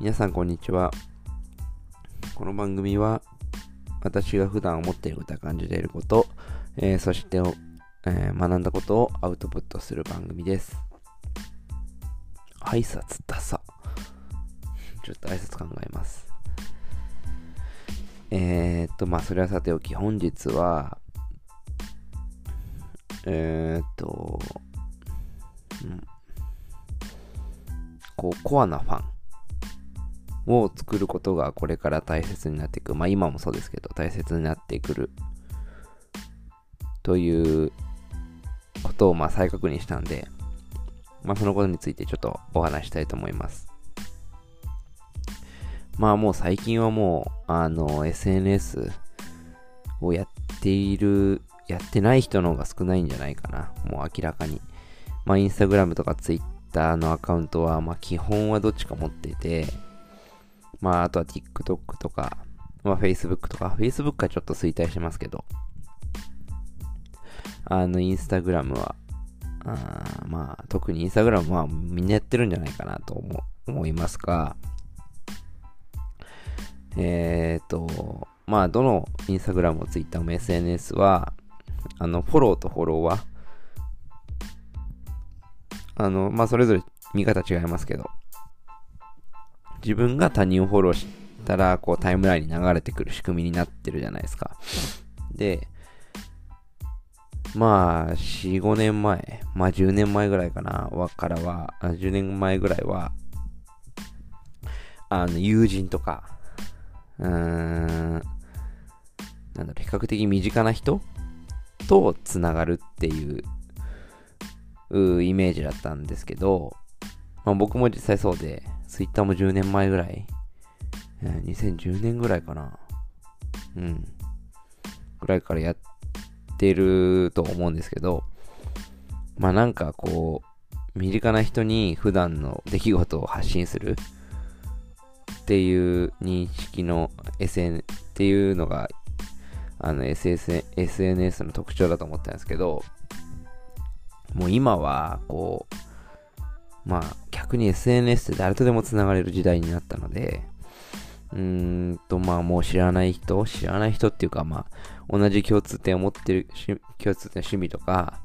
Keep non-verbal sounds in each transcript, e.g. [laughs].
皆さんこんにちは。この番組は私が普段思っていることや感じていること、えーそして、えー学んだことをアウトプットする番組です。挨拶ダサ。ちょっと挨拶考えます。えー、っと、まあ、それはさておき、本日は、えー、っと、うん、こう、コアなファンを作ることがこれから大切になっていく。まあ今もそうですけど、大切になってくる。ということをまあ再確認したんで、まあそのことについてちょっとお話したいと思います。まあもう最近はもう、あの、SNS をやっている、やってない人の方が少ないんじゃないかな。もう明らかに。まあインスタグラムとかツイッターのアカウントは、まあ基本はどっちか持ってて、まあ、あとは TikTok とか、まあ、Facebook とか、Facebook はちょっと衰退してますけど、あの、Instagram は、あまあ、特に Instagram はみんなやってるんじゃないかなと思思いますが、えっ、と、まあ、どの Instagram も Twitter も SNS は、あの、フォローとフォロワー、あの、まあ、それぞれ見方違いますけど、自分が他人をフォローしたら、こうタイムラインに流れてくる仕組みになってるじゃないですか。で、まあ、4、5年前、まあ10年前ぐらいかな、わからは、10年前ぐらいは、あの、友人とか、うーん、なんだろ、比較的身近な人とつながるっていう、うイメージだったんですけど、まあ、僕も実際そうで、ツイッターも10年前ぐらい、えー2010年ぐらいかな。うん。ぐらいからやってると思うんですけど、まあなんかこう、身近な人に普段の出来事を発信するっていう認識の SN っていうのが、あの SS SNS の特徴だと思ったんですけど、もう今はこう、まあ逆に SNS って誰とでもつながれる時代になったので、うーんとまあもう知らない人、知らない人っていうかまあ同じ共通点を持ってる、共通点趣味とか、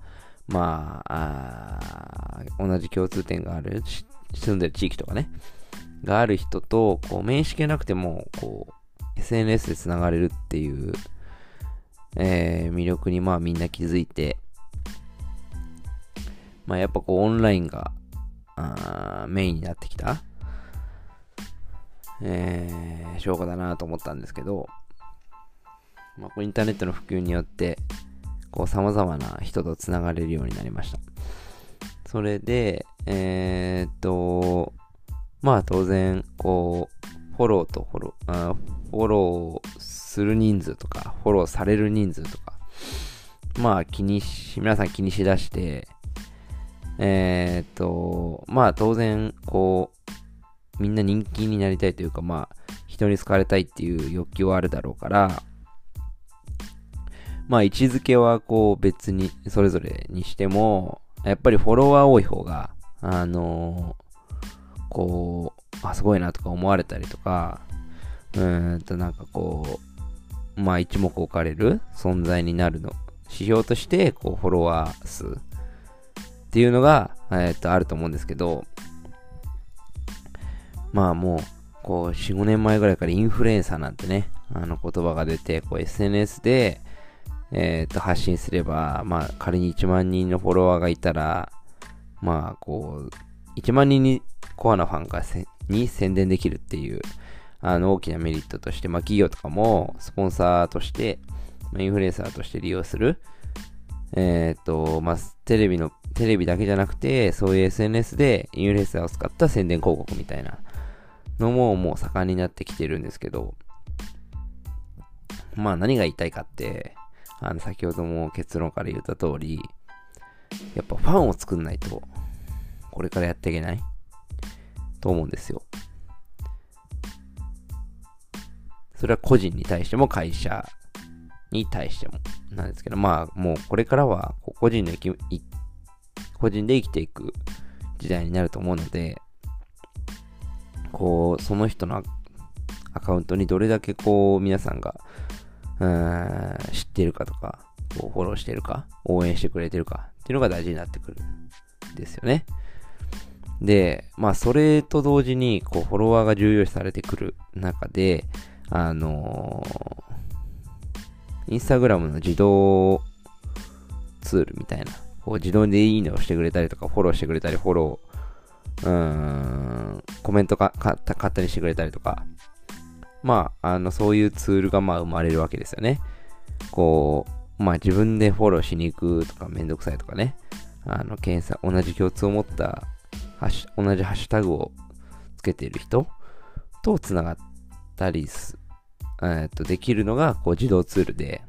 まああ同じ共通点がある、住んでる地域とかね、がある人と、こう面識がなくても、こう SNS でつながれるっていう、えー魅力にまあみんな気づいて、まあやっぱこうオンラインがあメインになってきた、えー、証拠だなと思ったんですけど、まあ、インターネットの普及によって、こう様々な人とつながれるようになりました。それで、えー、っと、まあ当然、こう、フォローとフォロー、あーフォローする人数とか、フォローされる人数とか、まあ気にし、皆さん気にしだして、えーっと、まあ当然、こう、みんな人気になりたいというか、まあ、人に好かれたいっていう欲求はあるだろうから、まあ位置づけはこう別に、それぞれにしても、やっぱりフォロワー多い方が、あのこう、あ、すごいなとか思われたりとか、うーんとなんかこう、まあ一目置かれる存在になるの、指標として、こう、フォロワー数っていうのが、えっと、あると思うんですけど、まあもう、こう、4、5年前ぐらいからインフルエンサーなんてね、あの言葉が出て、こう SNS で、えっと、発信すれば、まあ仮に1万人のフォロワーがいたら、まあこう、1万人にコアなファンがに宣伝できるっていう、あの大きなメリットとして、まあ企業とかもスポンサーとして、インフルエンサーとして利用する、えっ、と、まあ、テレビの、テレビだけじゃなくて、そういう SNS でインフルエンサーを使った宣伝広告みたいなのももう盛んになってきてるんですけど、まあ何が言いたいかって、あの、先ほども結論から言った通り、やっぱファンを作んないと、これからやっていけない？と思うんですよ。それは個人に対しても会社に対してもなんですけど、まあもうこれからは個人の生き個人で生きていく時代になると思うので、こう、その人のアカウントにどれだけこう、皆さんが、うん、知ってるかとか、こうフォローしてるか、応援してくれてるかっていうのが大事になってくるんですよね。で、まあ、それと同時に、こう、フォロワーが重要視されてくる中で、あのー、インスタグラムの自動ツールみたいな、こう自動でいいねをしてくれたりとか、フォローしてくれたり、フォロー、うーん、コメントか、か、勝手にしてくれたりとか、まあ、あの、そういうツールがまあ生まれるわけですよね。こう、まあ自分でフォローしに行くとかめんどくさいとかね。あの、検査、同じ共通を持った、同じハッシュタグをつけている人と繋がったりす、えっと、できるのが、こう自動ツールで、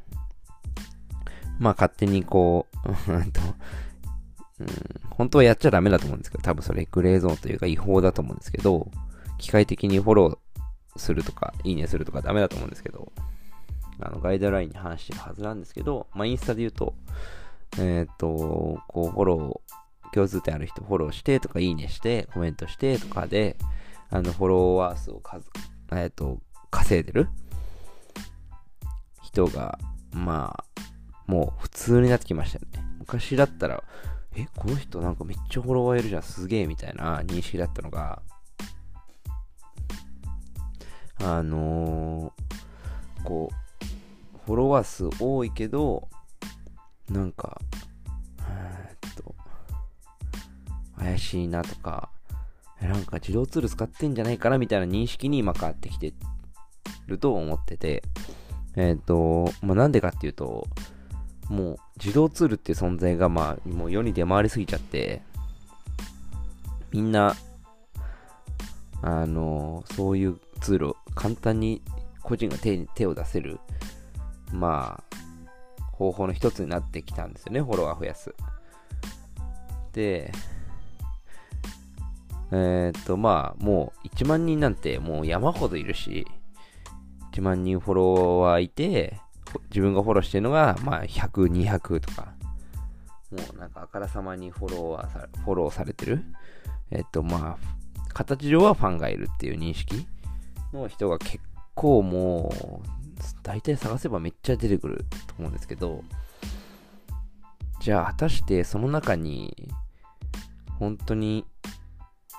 まあ勝手にこう、[laughs] うんと、本当はやっちゃダメだと思うんですけど、多分それグレーゾーンというか違法だと思うんですけど、機械的にフォローするとか、いいねするとかダメだと思うんですけど、あの、ガイドラインに話してるはずなんですけど、まあ、インスタで言うと、えっ、と、こう、フォロー、共通点ある人フォローしてとか、いいねして、コメントしてとかで、あの、フォロワー数を数、えっ、と、稼いでる人が、まあ、もう普通になってきましたよね。昔だったら、え、この人なんかめっちゃフォロワーいるじゃん、すげえみたいな認識だったのが、あのー、こう、フォロワー数多いけど、なんか、えっと、怪しいなとか、なんか自動ツール使ってんじゃないかなみたいな認識に今変わってきてると思ってて、えっ、と、まあ、なんでかっていうと、もう自動ツールって存在がまあもう世に出回りすぎちゃって、みんな、あのそういうツールを簡単に個人が手に手を出せる、まあ、方法の一つになってきたんですよね、フォロワー増やす。で、えー、っと、まあ、もう1万人なんてもう山ほどいるし、1万人フォロワーいて、自分がフォローしてるのが、まあ、100、200とか、もうなんかあからさまにフォロワーさ、フォローされてる。えっと、まあ、形上はファンがいるっていう認識の人が結構もう、大体探せばめっちゃ出てくると思うんですけど、じゃあ果たしてその中に、本当に、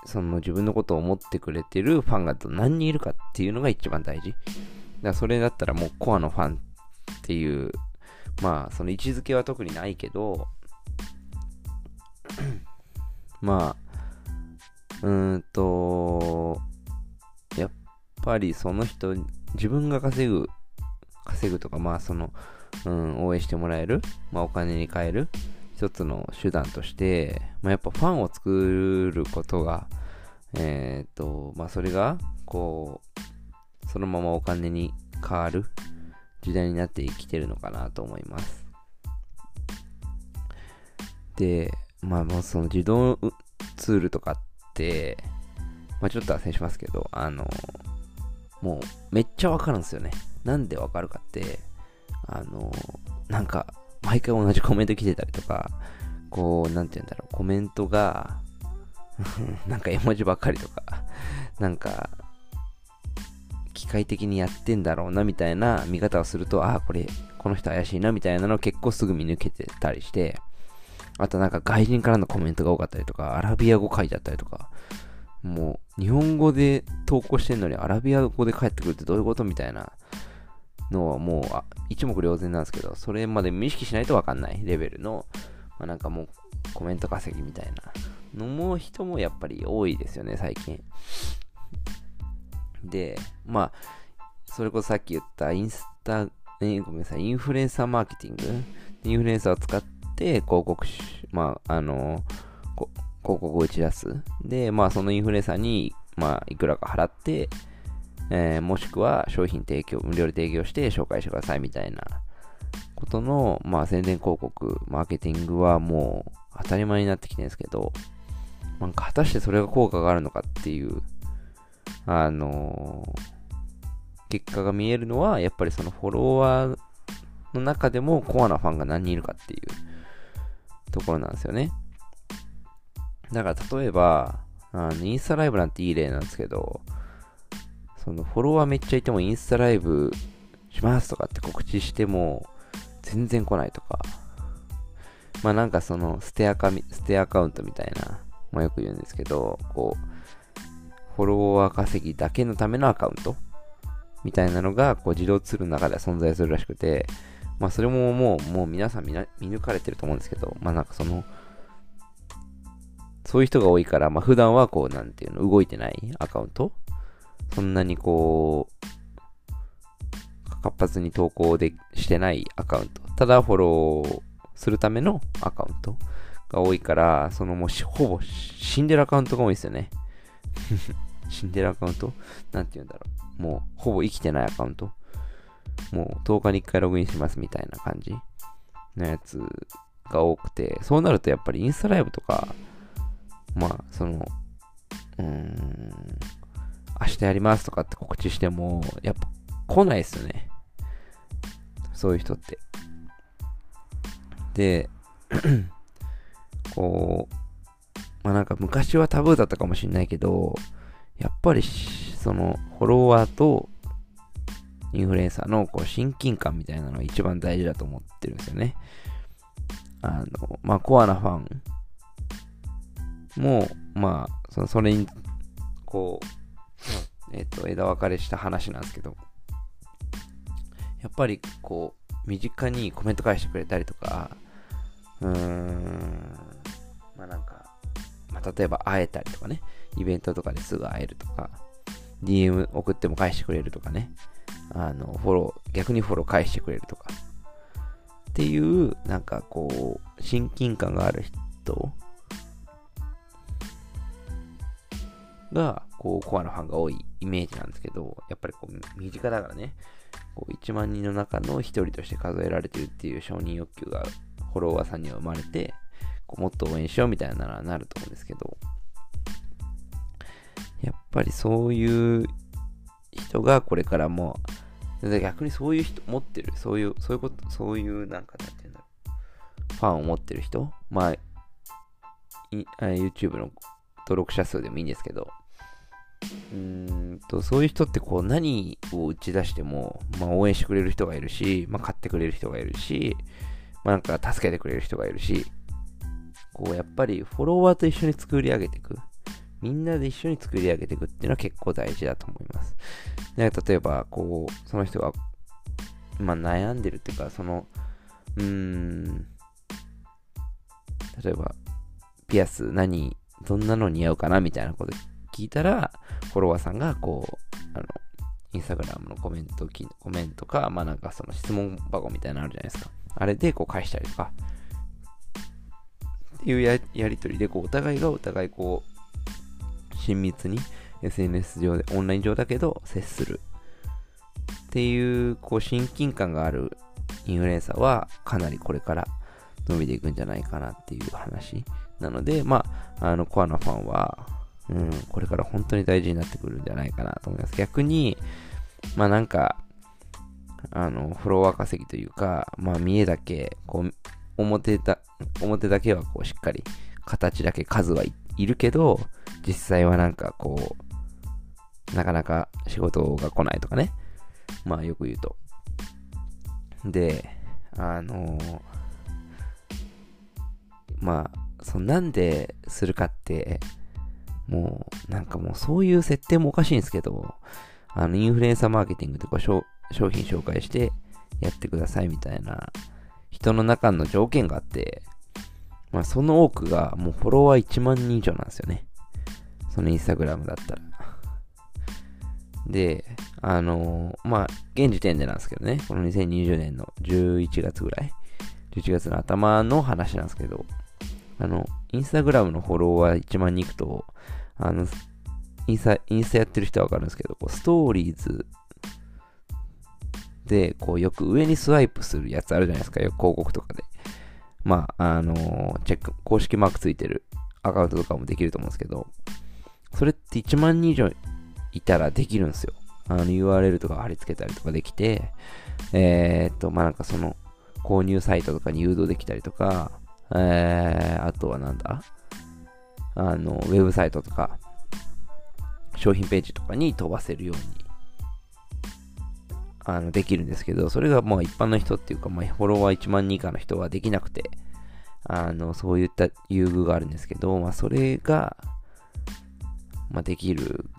その自分のことを思ってくれてるファンが何人いるかっていうのが一番大事。だからそれだったらもうコアのファンっていう、まあその位置づけは特にないけど、[clears throat] まあ、うーんと、やっぱりその人、自分が稼ぐ、稼ぐとか、まあその、うん、応援してもらえる、まあお金に換える、一つの手段として、まあやっぱファンを作ることが、えっ、ー、と、まあそれが、こう、そのままお金に変わる時代になってきてるのかなと思います。で、まあもうその自動ツールとかって、まあ、ちょっと脱線しますけど、あの、もうめっちゃわかるんですよね。なんでわかるかって、あの、なんか、毎回同じコメント来てたりとか、こう、なんて言うんだろう、コメントが [laughs] なんか絵文字ばっかりとか、なんか、機械的にやってんだろうなみたいな見方をすると、ああ、これ、この人怪しいなみたいなのを結構すぐ見抜けてたりして、あとなんか外人からのコメントが多かったりとか、アラビア語書いてあったりとか、もう日本語で投稿してんのにアラビア語で返ってくるってどういうことみたいなのはもうあ一目瞭然なんですけど、それまで無意識しないとわかんないレベルの、まあ、なんかもうコメント稼ぎみたいなのも人もやっぱり多いですよね、最近。で、まあ、それこそさっき言ったインスタ、えごめんなさい、インフルエンサーマーケティング？インフルエンサーを使って、広告まあ、あの、広告を打ち出す。で、まあ、そのインフルエンサーに、まあ、いくらか払って、えー、もしくは商品提供、無料で提供して紹介してくださいみたいなことの、まあ、宣伝広告、マーケティングはもう当たり前になってきてるんですけど、なんか果たしてそれが効果があるのかっていう、あのー、結果が見えるのは、やっぱりそのフォロワーの中でもコアなファンが何人いるかっていうところなんですよね。だから例えば、あのインスタライブなんていい例なんですけど、そのフォロワーめっちゃいてもインスタライブしますとかって告知しても全然来ないとか、まあなんかそのステアカステアカウントみたいな、まあよく言うんですけど、こう、フォロワー稼ぎだけのためのアカウント？みたいなのがこう自動ツールの中では存在するらしくて、まあそれももう、もう皆さん見抜かれてると思うんですけど、まあなんかその、そういう人が多いから、まあ普段はこう、なんていうの、動いてないアカウント？そんなにこう、活発に投稿でしてないアカウント？ただフォローするためのアカウント？が多いから、そのもうほぼ死んでるアカウントが多いですよね。死んでるアカウント？なんて言うんだろう。もうほぼ生きてないアカウント？もう10日に1回ログインしますみたいな感じ？のやつが多くて、そうなるとやっぱりインスタライブとか、まあ、その、うーん、明日やりますとかって告知しても、やっぱ来ないですよね。そういう人って。で、[clears throat] こう、まあなんか昔はタブーだったかもしれないけど、やっぱりそのフォロワーとインフルエンサーのこう親近感みたいなのが一番大事だと思ってるんですよね。あの、まあコアなファンも、まあ、そのそれに、こう、えっ、と、枝分かれした話なんですけど、やっぱりこう、身近にコメント返してくれたりとか、うーん、まあなんか、例えば会えたりとかね、イベントとかですぐ会えるとか、DM 送っても返してくれるとかね、あの、フォロー、逆にフォロー返してくれるとか、っていう、なんかこう、親近感がある人が、こう、コアなファンが多いイメージなんですけど、やっぱりこう、身近だからね、こう1万人の中の1人として数えられてるっていう承認欲求がフォロワーさんには生まれて、こうもっと応援しようみたいならなると思うんですけど、やっぱりそういう人がこれからも、逆にそういう人持ってる、そういう、そういうこと、そういうなんかなんていうんだろう、ファンを持ってる人、まあ、YouTube の登録者数でもいいんですけど、うんとそういう人ってこう何を打ち出しても、まあ、応援してくれる人がいるし、まあ、買ってくれる人がいるし、まあ、なんか助けてくれる人がいるし、こうやっぱりフォロワーと一緒に作り上げていく。みんなで一緒に作り上げていくっていうのは結構大事だと思います。で例えば、こう、その人が、まあ、悩んでるっていうか、その、うーん、例えば、ピアス何、どんなの似合うかなみたいなこと聞いたら、フォロワーさんが、こう、あの、インスタグラムのコメント、コメントか、まあなんかその質問箱みたいなのあるじゃないですか。あれでこう返したりとか、いうやりとりで、こう、お互いがお互いこう、親密に SNS 上で、オンライン上だけど接する。っていう、こう、親近感があるインフルエンサーは、かなりこれから伸びていくんじゃないかなっていう話。なので、まあ、あの、コアなファンは、うん、これから本当に大事になってくるんじゃないかなと思います。逆に、まあなんか、あの、フォロワー稼ぎというか、まあ見えだけ、こう、表だ、表だけはこうしっかり、形だけ数はいるけど、実際はなんかこう、なかなか仕事が来ないとかね。まあよく言うと。で、あのー、まあ、そなんでするかって、もう、なんかもうそういう設定もおかしいんですけど、あの、インフルエンサーマーケティングでこう商品紹介してやってくださいみたいな人の中の条件があって、まあその多くがもうフォロワー1万人以上なんですよね。そのインスタグラムだったら。で、あのー、まあ、現時点でなんですけどね、この2020年の11月ぐらい、11月の頭の話なんですけど、あの、インスタグラムのフォロワー1万人いくと、あの、インスタ、インスタやってる人はわかるんですけど、こうストーリーズ、こうよく上にスワイプするやつあるじゃないですか、よく広告とかで。まあ、あのー、チェック、公式マークついてるアカウントとかもできると思うんですけど、それって1万人以上いたらできるんですよ。あの URL とか貼り付けたりとかできて、えー、っと、まあ、なんかその、購入サイトとかに誘導できたりとか、えー、あとはなんだあの、ウェブサイトとか、商品ページとかに飛ばせるようにあのできるんですけど、それがまあ一般の人っていうか、まあ、フォロワー1万人以下の人はできなくて、あの、そういった優遇があるんですけど、まあ、それが、まあ、できる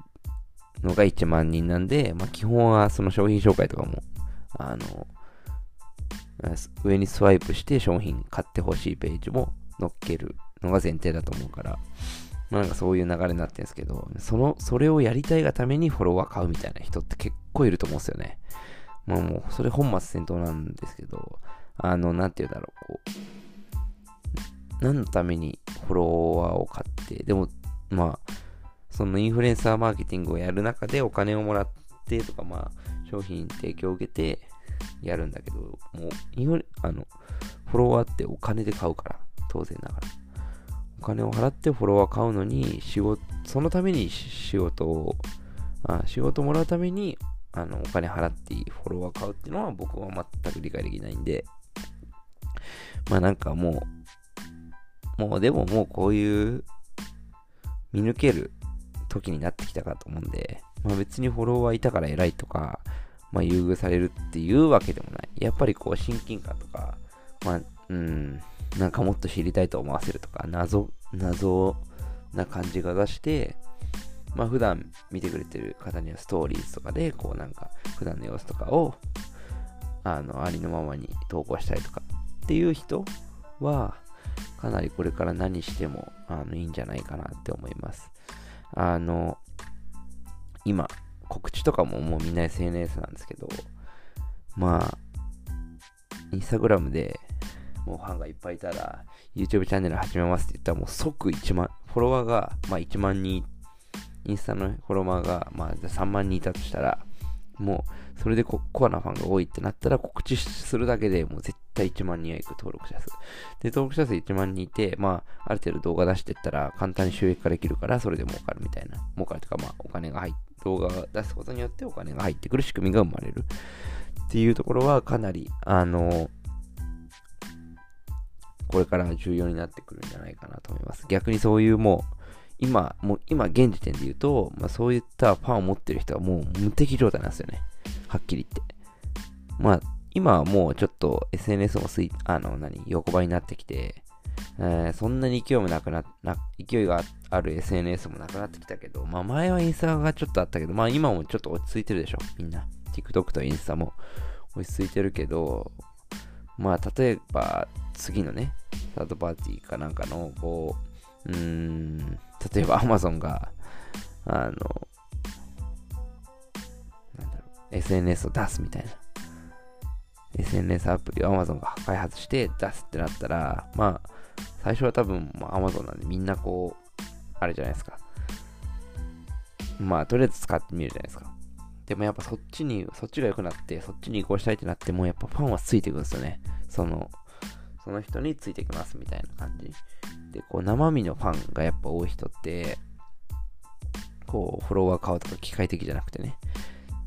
のが1万人なんで、まあ、基本はその商品紹介とかも、あの、上にスワイプして商品買ってほしいページも載っけるのが前提だと思うから、まあ、なんかそういう流れになってるんですけど、その、それをやりたいがためにフォロワー買うみたいな人って結構いると思うんですよね。まあもう、それ本末転倒なんですけど、あの、なんて言うんだろう、こう、何のためにフォロワーを買って、でも、まあ、そのインフルエンサーマーケティングをやる中でお金をもらってとか、まあ、商品提供を受けてやるんだけど、もう、インフレ、あの、フォロワーってお金で買うから、当然ながら。お金を払ってフォロワー買うのに、仕事、そのために仕事を、あ仕事もらうために、あの、お金払っていいフォロワー買うっていうのは僕は全く理解できないんで、まあなんかもう、もうでももうこういう見抜ける時になってきたかと思うんで、まあ別にフォロワーいたから偉いとか、まあ優遇されるっていうわけでもない。やっぱりこう親近感とか、まあ、うん、なんかもっと知りたいと思わせるとか、謎、謎な感じが出して、まあ普段見てくれてる方にはストーリーズとかで、こうなんか普段の様子とかを、あの、ありのままに投稿したりとかっていう人は、かなりこれから何してもあのいいんじゃないかなって思います。あの、今、告知とかももうみんな SNS なんですけど、まあ、インスタグラムでもうファンがいっぱいいたら、YouTube チャンネル始めますって言ったらもう即1万、フォロワーが、まあ1万人、インスタのフォロワーが、まあ3万人いたとしたら、もうそれでコアなファンが多いってなったら告知するだけでもう絶対1万人はいく登録者数。で、登録者数1万人いて、まあある程度動画出してったら簡単に収益化できるからそれで儲かるみたいな。儲かるとかまあお金が入って、動画を出すことによってお金が入ってくる仕組みが生まれる。っていうところはかなり、あの、これから重要になってくるんじゃないかなと思います。逆にそういうもう、今、もう今現時点で言うと、まあ、そういったファンを持ってる人はもう無敵状態なんですよね。はっきり言って。まあ、今はもうちょっと SNS もすい、あの、何、横ばいになってきて、えー、そんなに勢いもなくな、な、勢いがある SNS もなくなってきたけど、まあ前はインスタがちょっとあったけど、まあ今もちょっと落ち着いてるでしょ、みんな。TikTok とインスタも落ち着いてるけど、まあ例えば次のね、サードパーティーかなんかの、こう、うーん、例えば Amazon が、あの、なんだろう、SNS を出すみたいな。SNS アプリを Amazon が開発して出すってなったら、まあ、最初は多分、Amazon なんでみんなこう、あれじゃないですか。まあ、とりあえず使ってみるじゃないですか。でもやっぱそっちに、そっちが良くなって、そっちに移行したいってなっても、やっぱファンはついてくるんですよね。その、その人についてきますみたいな感じ。で、こう、生身のファンがやっぱ多い人って、こう、フォロワー買うとか機械的じゃなくてね。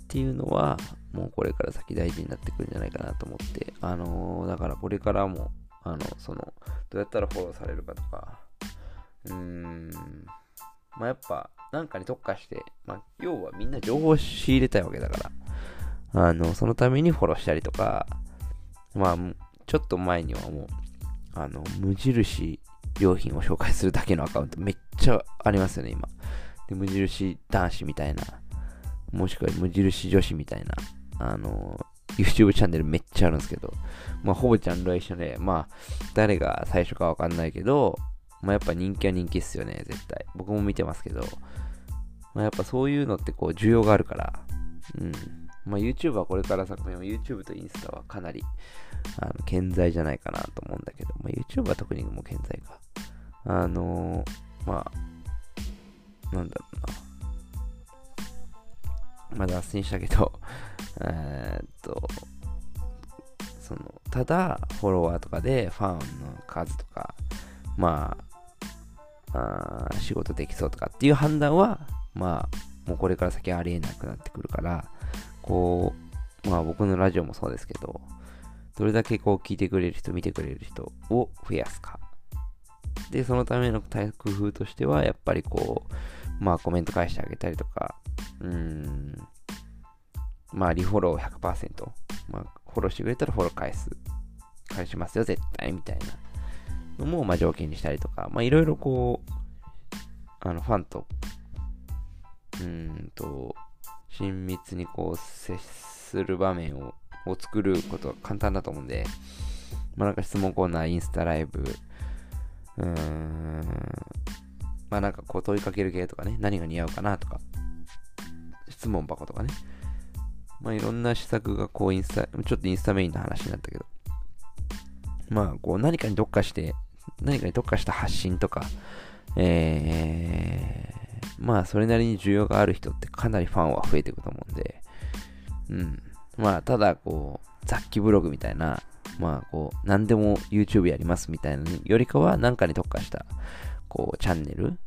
っていうのは、もうこれから先大事になってくるんじゃないかなと思って、あのー、だからこれからも、あの、その、どうやったらフォローされるかとか、うーん、まあ、やっぱ、なんかに特化して、まあ、要はみんな情報を仕入れたいわけだから、あの、そのためにフォローしたりとか、まあ、ちょっと前にはもう、あの、無印良品を紹介するだけのアカウントめっちゃありますよね、今。で、無印男子みたいな、もしくは無印女子みたいな、あの、YouTube チャンネルめっちゃあるんですけど、まあ、ほぼジャンルは一緒で、まあ、誰が最初かわかんないけど、まあ、やっぱ人気は人気っすよね、絶対。僕も見てますけど、まあ、やっぱそういうのってこう、需要があるから、うん。まあ、YouTube はこれから作品は YouTube とインスタはかなり、あの、健在じゃないかなと思うんだけど、まあ、YouTube は特にもう健在か。あのー、まあ、なんだろうな。まあ、脱線したけど、[laughs] え、っと、その、ただ、フォロワーとかでファンの数とか、まあ、あ仕事できそうとかっていう判断は、まあ、もうこれから先ありえなくなってくるから、こう、まあ僕のラジオもそうですけど、どれだけこう聞いてくれる人、見てくれる人を増やすか。で、そのための工夫としては、やっぱりこう、まあコメント返してあげたりとか、うーん、まあ、リフォロー100%。まあ、フォローしてくれたらフォロー返す。返しますよ、絶対、みたいなのも、まあ、条件にしたりとか、まあ、いろいろこう、あの、ファンと、うーんと、親密にこう、接する場面をを作ることは簡単だと思うんで、まあ、なんか質問コーナー、インスタライブ、うーん、まあなんかこう問いかける系とかね、何が似合うかなとか、質問箱とかね、まあいろんな施策がこうインスタ、ちょっとインスタメインの話になったけど、まあこう何かに特化して、何かに特化した発信とか、えー、まあそれなりに需要がある人ってかなりファンは増えていくと思うんで、うん。まあただこう、雑記ブログみたいな、まあこう、何でも YouTube やりますみたいなよりかは、何かに特化した、こう、チャンネル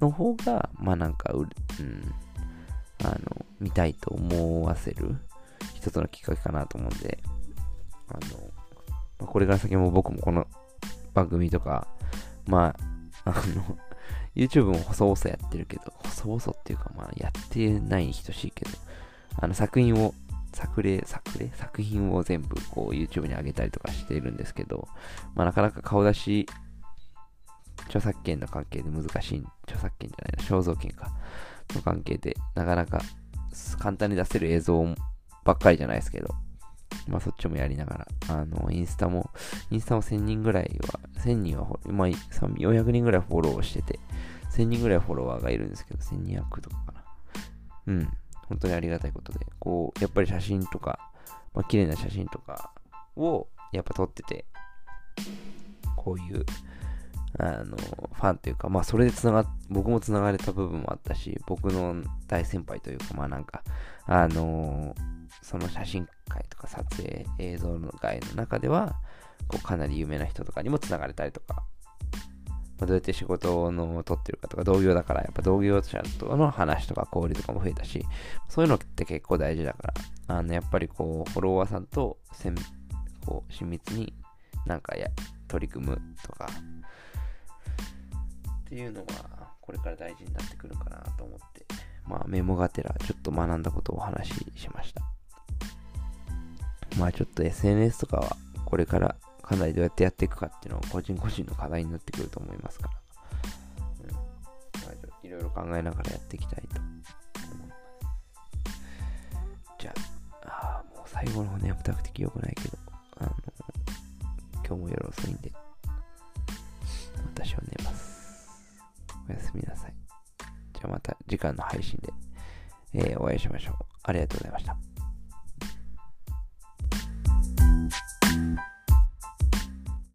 の方が、まあなんか、うん、あの、見たいと思わせる一つのきっかけかなと思うんで、あの、まあ、これから先も僕もこの番組とか、まあ、あの、YouTube も細々やってるけど、細々っていうか、まあ、やってないに等しいけど、あの、作品を作例、作例？作品を全部こう YouTube に上げたりとかしているんですけど、まあなかなか顔出し、著作権の関係で難しい、著作権じゃないな、肖像権か、の関係で、なかなか簡単に出せる映像ばっかりじゃないですけど、まあそっちもやりながら、あの、インスタも、インスタも1000人ぐらいは、1000人は、まあ、400人ぐらいフォローしてて、1000人ぐらいフォロワーがいるんですけど、1200とかかな。うん。本当にありがたいことで、こう、やっぱり写真とか、まあ、綺麗な写真とかをやっぱ撮ってて、こういう、あの、ファンというか、まあそれでつなが僕もつながれた部分もあったし、僕の大先輩というか、まあなんか、あのその写真会とか撮影、映像の会の中では、こうかなり有名な人とかにもつながれたりとかまあ、どうやって仕事の取ってるかとか、同業だから、やっぱ同業者との話とか交流とかも増えたし、そういうのって結構大事だから、あの、やっぱりこう、フォロワーさんとせん、こう、親密になんかや、取り組むとか、っていうのは、これから大事になってくるかなと思って、まあ、メモがてら、ちょっと学んだことをお話ししました。まあ、ちょっと SNS とかは、これからかなりどうやってやっていくかっていうのは個人個人の課題になってくると思いますから、うん、いろいろ考えながらやっていきたいと思います。じゃあ、あもう最後の方眠たくて記憶ないけど、あの、今日も夜遅いんで、私は寝ます。おやすみなさい。じゃあまた次回の配信で、えー、お会いしましょう。ありがとうございました。